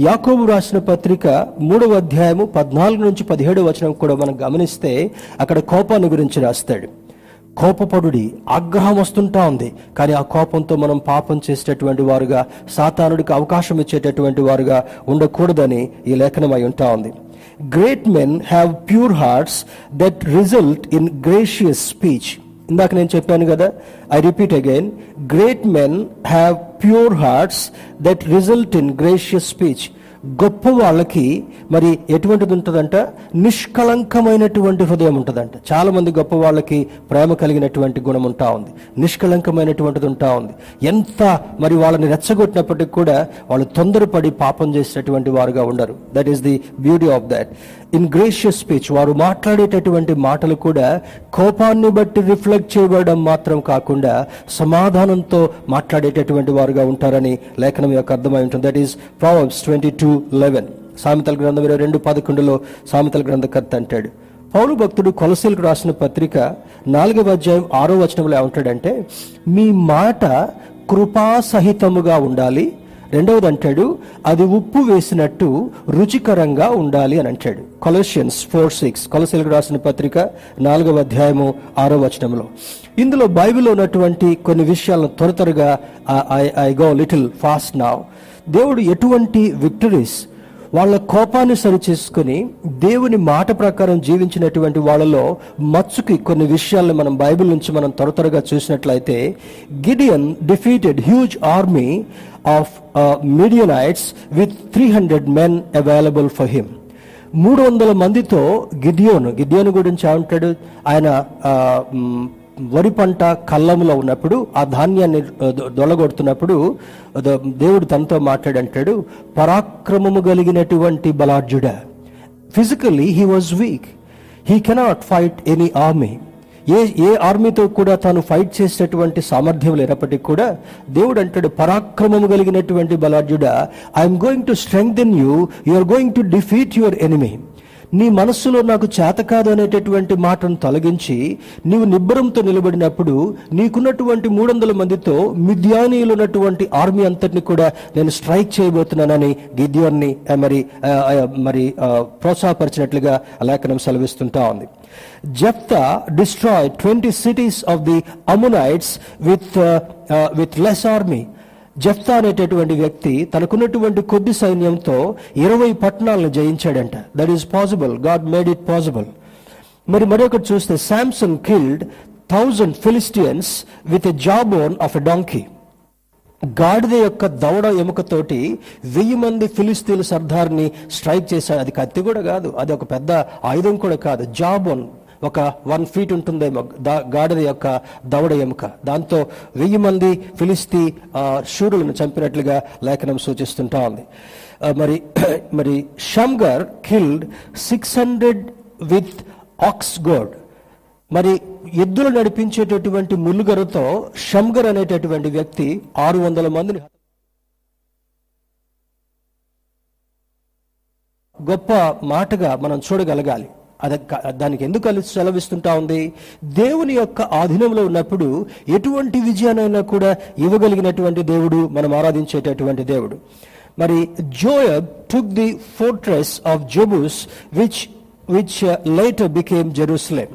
యాకోబు రాసిన పత్రిక మూడవ అధ్యాయము పద్నాలుగు నుంచి పదిహేడు వచనం కూడా మనం గమనిస్తే అక్కడ కోపాన్ని గురించి రాస్తాడు. కోపపడుడి ఆగ్రహం వస్తుంటా ఉంది. కానీ ఆ కోపంతో మనం పాపం చేసేటటువంటి వారుగా సాతానుడికి అవకాశం ఇచ్చేటటువంటి వారుగా ఉండకూడదని ఈ లేఖనమై ఉంటా ఉంది. Great men have pure hearts that result in gracious speech ఇందాక నేను చెప్పాను కదా I repeat again great men have pure hearts that result in gracious speech గొప్ప వాళ్ళకి మరి ఎటువంటిది ఉంటుందంట? నిష్కళంకమైనటువంటి హృదయం ఉంటుందంట. చాలా మంది గొప్ప వాళ్ళకి ప్రేమ కలిగినటువంటి గుణం ఉంటా ఉంది. నిష్కళంకమైనటువంటిది ఉంటా ఉంది. ఎంత మరి వాళ్ళని రెచ్చగొట్టినప్పటికీ కూడా వాళ్ళు తొందరపడి పాపం చేసినటువంటి వారుగా ఉండరు. That is the beauty of that in gracious speech వారు మాట్లాడేటటువంటి మాటలు కూడా కోపాన్ని బట్టి రిఫ్లెక్ట్ చేయబడడం మాత్రం కాకుండా సమాధానంతో మాట్లాడేటటువంటి వారుగా ఉంటారని లేఖనం యొక్క అర్థమై ఉంటుంది. That is Proverbs twenty two eleven సామెతల గ్రంథం ఇరవై రెండు పదకొండులో సామెతల గ్రంథకర్త అంటాడు. పౌరు భక్తుడు కొలసీలకు రాసిన పత్రిక నాలుగవ అధ్యాయం ఆరో వచనంలో ఏమంటాడంటే మీ మాట కృపాసహితముగా ఉండాలి రెండవది అంటాడు అది ఉప్పు వేసినట్టు రుచికరంగా ఉండాలి అని అంటాడు. కొలషియన్స్ ఫోర్ సిక్స్ కొలసీలకు రాసిన పత్రిక నాలుగవ అధ్యాయము ఆరో వచనంలో ఇందులో బైబిల్లో ఉన్నటువంటి కొన్ని విషయాలను త్వర త్వరగా I go little fast now దేవుడు ఎటువంటి విక్టరీస్ వాళ్ళ కోపాన్ని సరిచేసుకుని దేవుని మాట ప్రకారం జీవించినటువంటి వాళ్ళలో మచ్చుకి కొన్ని విషయాలను మనం బైబిల్ నుంచి మనం త్వర త్వరగా చూసినట్లయితే Gideon defeated huge army of Midianites with three hundred men available for him. మూడు వందల మందితో గిడియోను గిడియోను గురించి ఏమంటాడు? ఆయన వరి పంట కళ్ళములో ఉన్నప్పుడు ఆ ధాన్యాన్ని దొలగొడుతున్నప్పుడు దేవుడు తనతో మాట్లాడంటాడు పరాక్రమము కలిగినటువంటి బలార్జుడ physically he was weak he cannot fight any army ఏ ఏ ఆర్మీతో కూడా తాను ఫైట్ చేసేటటువంటి సామర్థ్యం లేనప్పటికీ కూడా దేవుడు అంటాడు పరాక్రమము కలిగినటువంటి బలార్జుడ I'm going to strengthen you you are going to defeat your enemy నీ మనస్సులో నాకు చేత కాదు అనేటటువంటి మాటను తొలగించి నీవు నిబ్బరంతో నిలబడినప్పుడు నీకున్నటువంటి మూడు వందల మందితో మిథ్యానీయులు ఉన్నటువంటి ఆర్మీ అంతటిని కూడా నేను స్ట్రైక్ చేయబోతున్నానని గిద్యోన్ని మరి మరి ప్రోత్సాహపరిచినట్లుగా లేఖనం సెలవిస్తుంటా ఉంది. Jephthah destroy twenty cities of the Ammonites with with less army Jephthah అనేటటువంటి వ్యక్తి తనకున్నటువంటి కొద్ది సైన్యంతో ఇరవై పట్టణాలను జయించాడంట. That is possible God made it possible మరి మరొకటి చూస్తే Samson killed thousand Philistines with a jawbone of a donkey గాడిద యొక్క దవడ ఎముకతోటి వెయ్యి మంది ఫిలిస్తీన్ సర్దార్ని స్ట్రైక్ చేశాడు. అది కత్తి కూడా కాదు. అది ఒక పెద్ద ఆయుధం కూడా కాదు. జాబోన్ ఒక వన్ ఫీట్ ఉంటుందేమో దా- గాడిద యొక్క దవడ ఎముక. దాంతో వెయ్యి మంది ఫిలిస్తీ ఆ, శూరులను చంపినట్లుగా లేఖనం సూచిస్తుంటా ఉంది. మరి మరి Shamgar killed six hundred with ox goad. మరి ఎద్దులు నడిపించేటటువంటి ముల్లుగరుతో షమ్గర్ అనేటటువంటి వ్యక్తి ఆరు వందల మందిని గొప్ప మాటగా మనం చూడగలగాలి. అది దానికి ఎందుకు సెలవిస్తుంటా ఉంది? దేవుని యొక్క ఆధీనంలో ఉన్నప్పుడు ఎటువంటి విజయానైనా కూడా ఇవ్వగలిగినటువంటి దేవుడు మనం ఆరాధించేటటువంటి దేవుడు. మరి Joab took the fortress of Jebus which which later became Jerusalem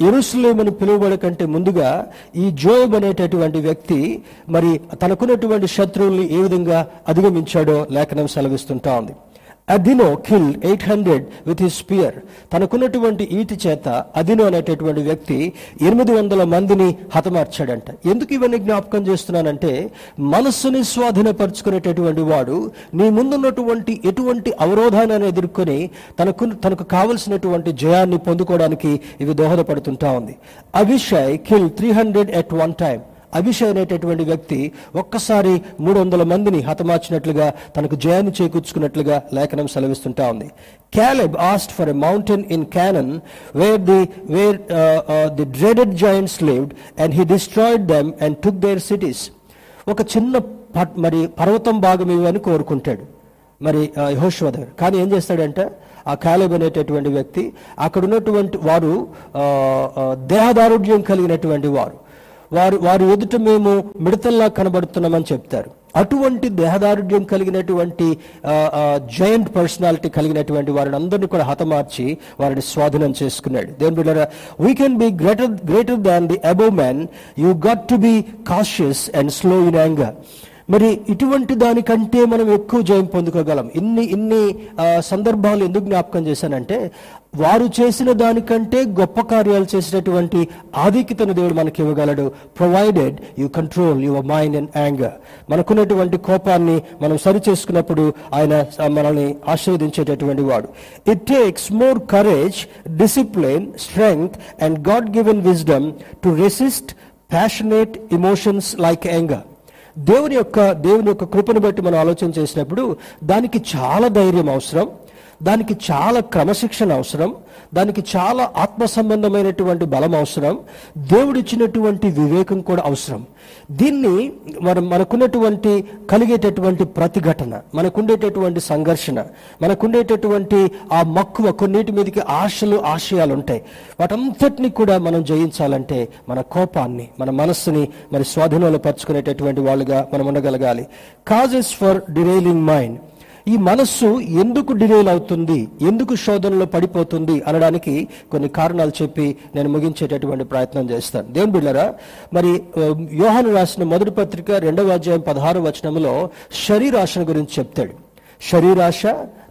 Jerusalem అని పిలువబడ కంటే ముందుగా ఈ జోయబ్ అనేటటువంటి వ్యక్తి మరి తనకున్నటువంటి శత్రువుల్ని ఏ విధంగా అధిగమించాడో లేఖనం సెలవిస్తుంటా ఉంది. Adino kill eight hundred with his spear తనకున్నటువంటి ఈటి చేత అదినో అనేటటువంటి వ్యక్తి ఎనిమిది వందల మందిని హతమార్చాడంట. ఎందుకు ఇవన్నీ జ్ఞాపకం చేస్తున్నానంటే మనస్సుని స్వాధీనపరుచుకునేటటువంటి వాడు నీ ముందున్నటువంటి ఎటువంటి అవరోధాన్ని ఎదుర్కొని తనకు తనకు కావలసినటువంటి జయాన్ని పొందుకోవడానికి ఇవి దోహదపడుతుంటా ఉంది. Abishai kill three hundred at one time Abishai అనేటటువంటి వ్యక్తి ఒక్కసారి మూడు వందల మందిని హతమార్చినట్లుగా తనకు జయాన్ని చేకూర్చుకున్నట్లుగా లేఖనం సెలవిస్తుంటా ఉంది. Caleb asked for a mountain in Canaan where the where the dreaded giants lived and he destroyed them and took their cities ఒక చిన్న మరి పర్వతం భాగం ఇవ్వని కోరుకుంటాడు మరి యహోశ్వ దగ్గర. కానీ ఏం చేస్తాడంటే? ఆ కాలేబ్ అనేటటువంటి వ్యక్తి అక్కడ ఉన్నటువంటి వారు దేహదారుఢ్యం కలిగినటువంటి వారు. వారు వారి ఎదుట మేము మిడతల్లా కనబడుతున్నామని చెప్తారు. అటువంటి దేహదారుఢ్యం కలిగినటువంటి జయంట్ పర్సనాలిటీ కలిగినటువంటి వారిని అందరినీ కూడా హతమార్చి వారిని స్వాధీనం చేసుకున్నాడు. దేవుని బిడ్డరా we can be greater greater than the above man you got to be cautious and slow in anger మరి ఇటువంటి దానికంటే మనం ఎక్కువ జయం పొందుకోగలం. ఇన్ని ఇన్ని సందర్భాలు ఎందుకు జ్ఞాపకం చేశానంటే వారు చేసిన దానికంటే గొప్ప కార్యాలు చేసినటువంటి ఆధిక్యతను దేవుడు మనకి ఇవ్వగలడు. Provided you control your mind and anger మనకున్నటువంటి కోపాన్ని మనం సరి చేసుకున్నప్పుడు ఆయన మనల్ని ఆశీర్వదించేటటువంటి వాడు. It takes more courage discipline strength and God given wisdom to resist passionate emotions like anger దేవుని యొక్క దేవుని యొక్క కృపను బట్టి మనం ఆలోచన చేసినప్పుడు దానికి చాలా ధైర్యం అవసరం. దానికి చాలా క్రమశిక్షణ అవసరం దానికి చాలా ఆత్మ సంబంధమైనటువంటి బలం అవసరం దేవుడిచ్చినటువంటి వివేకం కూడా అవసరం. దీన్ని మనం మనకున్నటువంటి కలిగేటటువంటి ప్రతిఘటన మనకుండేటటువంటి సంఘర్షణ మనకుండేటటువంటి ఆ మక్కువ కొన్నిటి మీదకి ఆశలు ఆశయాలు ఉంటాయి వాటంతటిని కూడా మనం జయించాలంటే మన కోపాన్ని మన మనస్సుని మరి స్వాధీనంలో పరుచుకునేటటువంటి వాళ్ళుగా మనం ఉండగలగాలి కాజెస్ ఫర్ డిరైలింగ్ మైండ్ ఈ మనస్సు ఎందుకు డిరైల్ అవుతుంది? ఎందుకు శోధనలో పడిపోతుంది? అనడానికి కొన్ని కారణాలు చెప్పి నేను ముగించేటటువంటి ప్రయత్నం చేస్తాను. దేవుని బిళ్ళరా మరి యోహాను రాసిన మొదటి పత్రిక రెండవ అధ్యాయం పదహారు వచనంలో శరీరాశను గురించి చెప్తాడు. శరీరాశ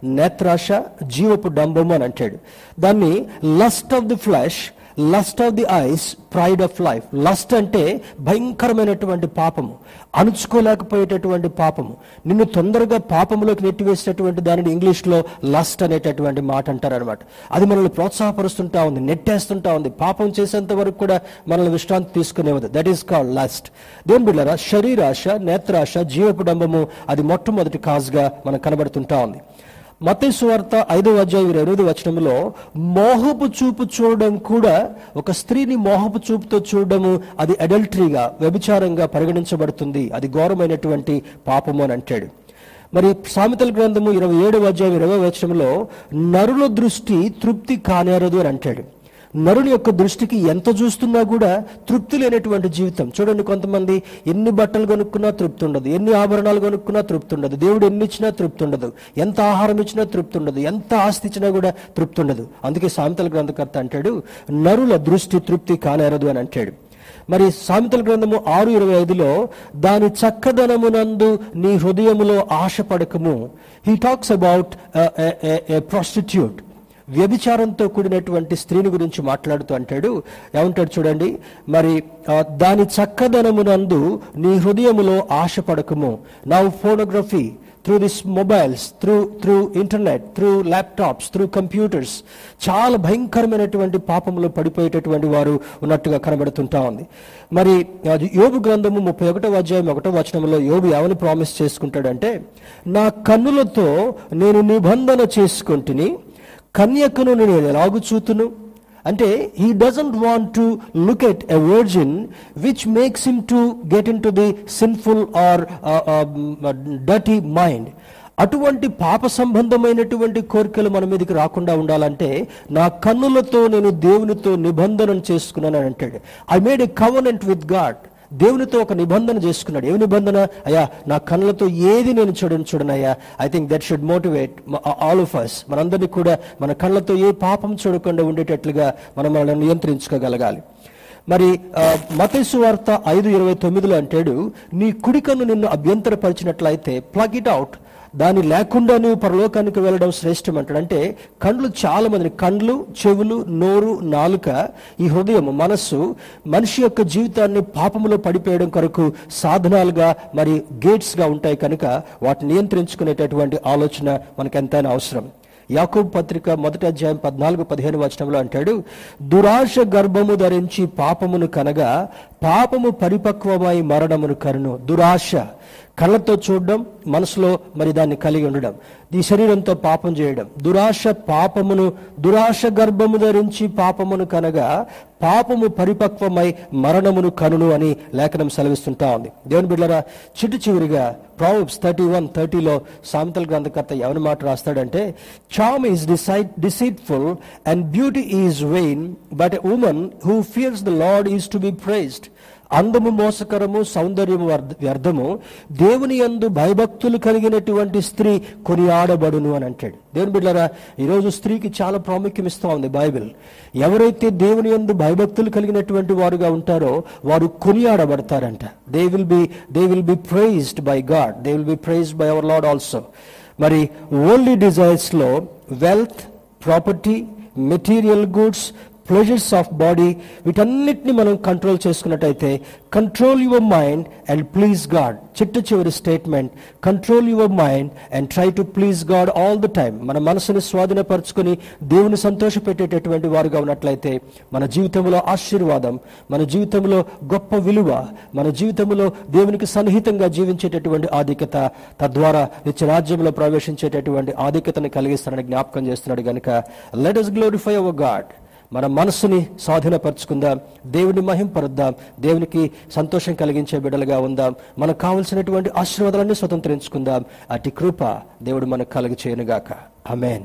నేత్రాశ జీవపు డంబము అని అంటాడు. దాన్ని lust of the flesh lust of the eyes pride of life lust అంటే భయంకరమైనటువంటి పాపము. అణుచుకోలేకపోయేటటువంటి పాపము. నిన్ను తొందరగా పాపములోకి నెట్టివేసేటటువంటి దానిని ఇంగ్లీష్లో లస్ట్ అనేటటువంటి మాట అంటారు అనమాట అది మనల్ని ప్రోత్సాహపరుస్తుంటా ఉంది నెట్టేస్తుంటా ఉంది. పాపం చేసేంత వరకు కూడా మనల్ని విశ్రాంతి తీసుకునేవద్దు దట్ ఈస్ కాల్డ్ లస్ట్ దేని బిళ్ళరా శరీరాశ నేత్రాశ జీవపు డంబము అది మొట్టమొదటి కాజ్గా మనకు కనబడుతుంటా ఉంది. మతేశ్వార్త వార్త ఐదవ అధ్యాయం ఇరవై ఎనిమిది వచనంలో మోహపు చూపు చూడడం కూడా ఒక స్త్రీని మోహపు చూపుతో చూడడము అది అడల్టరీగా వ్యభిచారంగా పరిగణించబడుతుంది. అది ఘోరమైనటువంటి పాపము అని అంటాడు. మరి సామెతల గ్రంథము ఇరవై ఏడవ అధ్యాయం ఇరవై వచనంలో నరుల దృష్టి తృప్తి కానేరదు అని అంటాడు. నరుని యొక్క దృష్టికి ఎంత చూస్తున్నా కూడా తృప్తి లేనటువంటి జీవితం. చూడండి కొంతమంది ఎన్ని బట్టలు కొనుక్కున్నా తృప్తి ఉండదు ఎన్ని ఆభరణాలు కొనుక్కున్నా తృప్తి ఉండదు దేవుడు ఎన్ని ఇచ్చినా తృప్తి ఉండదు ఎంత ఆహారం ఇచ్చినా తృప్తి ఉండదు ఎంత ఆస్తి ఇచ్చినా కూడా తృప్తి ఉండదు. అందుకే సామెతల గ్రంథకర్త అంటాడు నరుల దృష్టి తృప్తి కానేరదు అని అంటాడు. మరి సామెతల గ్రంథము ఆరు ఇరవై ఐదులో దాని చక్కదనమునందు నీ హృదయములో ఆశపడకము. హీ టాక్స్ అబౌట్ ప్రాస్టిట్యూట్ వ్యభిచారంతో కూడినటువంటి స్త్రీని గురించి మాట్లాడుతూ అంటాడు. ఏమంటాడు చూడండి మరి దాని చక్కదనమునందు నీ హృదయములో ఆశపడకము నా photography through this mobiles through through internet through laptops through computers చాలా భయంకరమైనటువంటి పాపంలో పడిపోయేటటువంటి వారు ఉన్నట్టుగా కనబడుతుంటా ఉంది. మరి అది యోబు గ్రంథము ముప్పై ఒకటో అధ్యాయం ఒకటో వచనంలో యోబు ఏమని ప్రామిస్ చేసుకుంటాడంటే నా కన్నులతో నేను నిబంధన చేసుకుంటుని కన్యకను నేను ఎలాగు చూతును? అంటే he doesn't want to look at a virgin which makes him to get into the sinful or dirty mind అటువంటి పాప సంబంధమైనటువంటి కోరికలు మన మీదకి రాకుండా ఉండాలంటే నా కన్నులతో నేను దేవునితో నిబంధన చేసుకున్నాను అని అంటాడు. I made a covenant with God దేవునితో ఒక నిబంధన చేసుకున్నాడు. ఏ నిబంధన? అయ్యా నా కళ్ళతో ఏది నేను చూడను చూడనయ్యా? I think that should motivate all of us మనందరినీ కూడా మన కళ్ళతో ఏ పాపం చూడకుండా ఉండేటట్లుగా మనం మనల్ని నియంత్రించుకోగలగాలి. మరి మతేసు వార్త ఐదు ఇరవై తొమ్మిదిలో అంటాడు నీ కుడికన్ను నిన్ను అభ్యంతరపరిచినట్లయితే ప్లగ్ ఇట్ అవుట్ దాని లేకుండా నువ్వు పరలోకానికి వెళ్ళడం శ్రేష్టం అంటాడు అంటే కండ్లు చాలా మంది కండ్లు చెవులు నోరు నాలుక ఈ హృదయం మనస్సు మనిషి యొక్క జీవితాన్ని పాపములో పడిపోయడం కొరకు సాధనాలుగా మరి గేట్స్గా ఉంటాయి కనుక వాటిని నియంత్రించుకునేటటువంటి ఆలోచన మనకు ఎంతైనా అవసరం. యాకూబ్ పత్రిక మొదటి అధ్యాయం పద్నాలుగు పదిహేను వచనంలో అంటాడు దురాశ గర్భము ధరించి పాపమును కనగా పాపము పరిపక్వమై మరణమును కరును దురాశ. కళ్ళతో చూడడం మనసులో మరి దాన్ని కలిగి ఉండడం ఈ శరీరంతో పాపం చేయడం. దురాశ పాపమును దురాశ గర్భము ధరించి పాపమును కనగా పాపము పరిపక్వమై మరణమును కనును అని లేఖనం సెలవిస్తుంటా ఉంది. దేవుని బిడ్డరా చిట్టు చివరిగా ప్రాబ్స్ థర్టీ వన్ థర్టీలో సామెతల గ్రంథకర్త ఎవరి మాట రాస్తాడంటే charm is decide deceitful and beauty is vain but women who fears the lord is to be praised అందము మోసకరము సౌందర్యము వ్యర్థము. దేవుని యందు భయభక్తులు కలిగినటువంటి స్త్రీ కొనియాడబడును అని అంటాడు. దేవుని బిడ్డరా ఈరోజు స్త్రీకి చాలా ప్రాముఖ్యం ఇస్తూ ఉంది బైబిల్. ఎవరైతే దేవుని యందు భయభక్తులు కలిగినటువంటి వారుగా ఉంటారో వారు కొనియాడబడతారంట. They will be they will be praised by God they will be praised by our lord also మరి only డిజైర్స్లో wealth property material goods pleasures of body వీటన్నిటిని మనం కంట్రోల్ చేసుకున్నట్టయితే control your mind and please God చిట్ట చివరి statement control your mind and try to please God all the time మన మనసుని స్వాధీనపరచుకొని దేవుని సంతోషపెట్టేటటువంటి వారుగా ఉన్నట్లయితే మన జీవితంలో ఆశీర్వాదం మన జీవితంలో గొప్ప విలువ మన జీవితంలో దేవునికి సన్నిహితంగా జీవించేటటువంటి ఆధిక్యత తద్వారా నిత్య రాజ్యంలో ప్రవేశించేటటువంటి ఆధిక్యతను కలిగిస్తానని జ్ఞాపకం చేస్తున్నాడు కనుక let us glorify our God మన మనస్సుని స్వాధీనపరచుకుందాం. దేవుని మహింపరుద్దాం దేవునికి సంతోషం కలిగించే బిడ్డలుగా ఉందాం. మనకు కావలసినటువంటి ఆశీర్వాదాలన్నీ స్వతంత్రించుకుందాం. అటు కృప దేవుడు మనకు కలిగి చేయనుగాక అమేన్